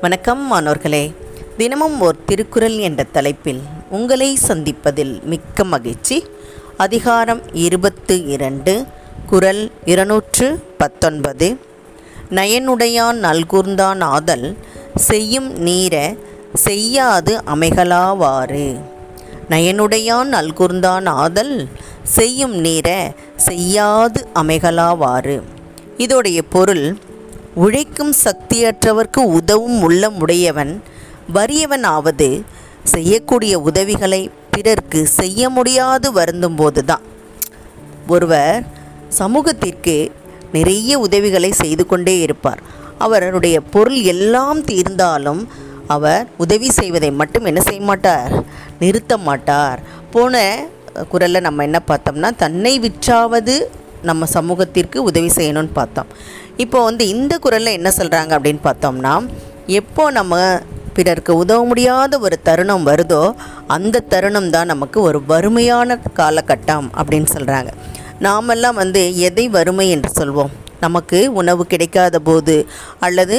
வணக்கம் மாணவர்களே. தினமும் ஓர் திருக்குறள் என்ற தலைப்பில் உங்களை சந்திப்பதில் மிக்க மகிழ்ச்சி. அதிகாரம் இருபத்து இரண்டு குறள் இருநூற்று பத்தொன்பது. நயனுடையான் நல்கூர்ந்தான் ஆதல் செய்யும் நீர செய்யாது அமைகளாவாறு. நயனுடையான் நல்கூர்ந்தான் ஆதல் செய்யும் நீர செய்யாது அமைகளாவாறு. இதோடைய பொருள் உழைக்கும் சக்தியற்றவர்க்கு உதவும் உள்ளம் உடையவன் வறியவன் ஆவது செய்யக்கூடிய உதவிகளை பிறர்க்கு செய்ய முடியாது வருந்தும்போது தான் ஒருவர் சமூகத்திற்கு நிறைய உதவிகளை செய்து கொண்டே இருப்பார். அவருடைய பொருள் எல்லாம் தீர்ந்தாலும் அவர் உதவி செய்வதை மட்டும் என்ன செய்ய மாட்டார்? நிறுத்த மாட்டார். போன குரலில் நம்ம என்ன பார்த்தோம்னா தன்னை விற்றாவது நம்ம சமூகத்திற்கு உதவி செய்யணும்னு பார்த்தோம். இப்போ வந்து இந்த குரலில் என்ன சொல்கிறாங்க அப்படின்னு பார்த்தோம்னா எப்போ நம்ம பிறருக்கு உதவ முடியாத ஒரு தருணம் வருதோ அந்த தருணம் தான் நமக்கு ஒரு வறுமையான காலகட்டம் அப்படின்னு சொல்கிறாங்க நாமெல்லாம் வந்து எதை வறுமை என்று சொல்வோம்? நமக்கு உணவு கிடைக்காத போது அல்லது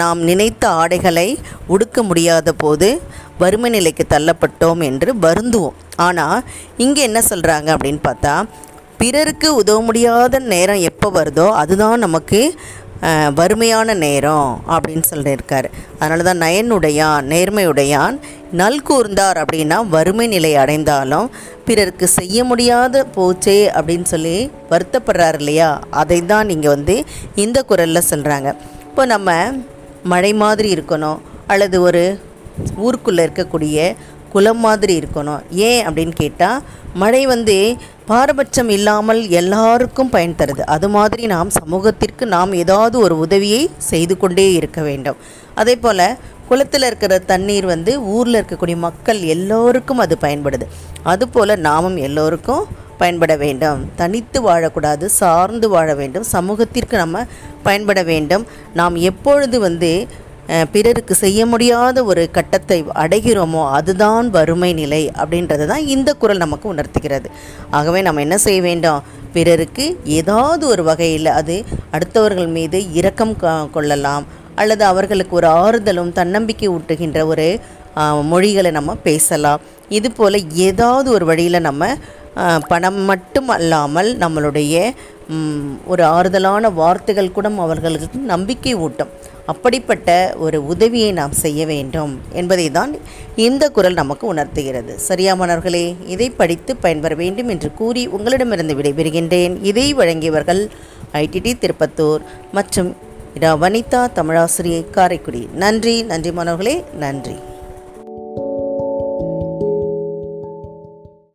நாம் நினைத்த ஆடைகளை உடுக்க முடியாத போது வறுமை நிலைக்கு தள்ளப்பட்டோம் என்று வருந்துவோம். ஆனால் இங்கே என்ன சொல்கிறாங்க அப்படின்னு பார்த்தா பிறருக்கு உதவ முடியாத நேரம் எப்போ வருதோ அதுதான் நமக்கு வறுமையான நேரம் அப்படின்னு சொல்லியிருக்காரு. அதனால தான் நயனுடையான் நேர்மையுடையான் நல்கூர்ந்தார் அப்படின்னா வறுமை நிலை அடைந்தாலும் பிறருக்கு செய்ய முடியாத போச்சே அப்படின்னு சொல்லி வருத்தப்படுறாரு இல்லையா? அதை தான் நீங்கள் வந்து இந்த குரலில் சொல்கிறாங்க இப்போ நம்ம மழை மாதிரி இருக்கணும் அல்லது ஒரு ஊருக்குள்ளே இருக்கக்கூடிய குளம் மாதிரி இருக்கணும். ஏன் அப்படின்னு கேட்டால் மழை வந்து பாரபட்சம் இல்லாமல் எல்லாருக்கும் பயன் தருது. அது மாதிரி நாம் சமூகத்திற்கு நாம் ஏதாவது ஒரு உதவியை செய்து கொண்டே இருக்க வேண்டும். அதே போல் குளத்தில் இருக்கிற தண்ணீர் வந்து ஊரில் இருக்கக்கூடிய மக்கள் எல்லோருக்கும் அது பயன்படுது. அதுபோல் நாமும் எல்லோருக்கும் பயன்பட வேண்டும். தனித்து வாழக்கூடாது சார்ந்து வாழ வேண்டும். சமூகத்திற்கு நம்ம பயன்பட வேண்டும். நாம் எப்பொழுது வந்து பிறருக்கு செய்ய முடியாத ஒரு கட்டத்தை அடைகிறோமோ அதுதான் வறுமை நிலை அப்படின்றது தான் இந்த குரல் நமக்கு உணர்த்துகிறது. ஆகவே நம்ம என்ன செய்ய வேண்டும்? பிறருக்கு ஏதாவது ஒரு வகையில் அது அடுத்தவர்கள் மீது இரக்கம் கொள்ளலாம். அல்லது அவர்களுக்கு ஒரு ஆறுதலும் தன்னம்பிக்கை ஊட்டுகின்ற ஒரு மொழிகளை நம்ம பேசலாம். இது போல் ஏதாவது ஒரு வழியில் நம்ம பணம் மட்டும் அல்லாமல் நம்மளுடைய ஒரு ஆறுதலான வார்த்தைகள் கூட அவர்களுக்கு நம்பிக்கை ஊட்டும். அப்படிப்பட்ட ஒரு உதவியை நாம் செய்ய வேண்டும் என்பதை தான் இந்த குரல் நமக்கு உணர்த்துகிறது. சரியா மாணவர்களே இதை படித்து பயன்பெற வேண்டும் என்று கூறி உங்களிடமிருந்து விடைபெறுகின்றேன். இதை வழங்கியவர்கள் ஐடிடி திருப்பத்தூர் மற்றும் இரா வனிதா தமிழாசிரியை காரைக்குடி. நன்றி நன்றி மாணவர்களே நன்றி.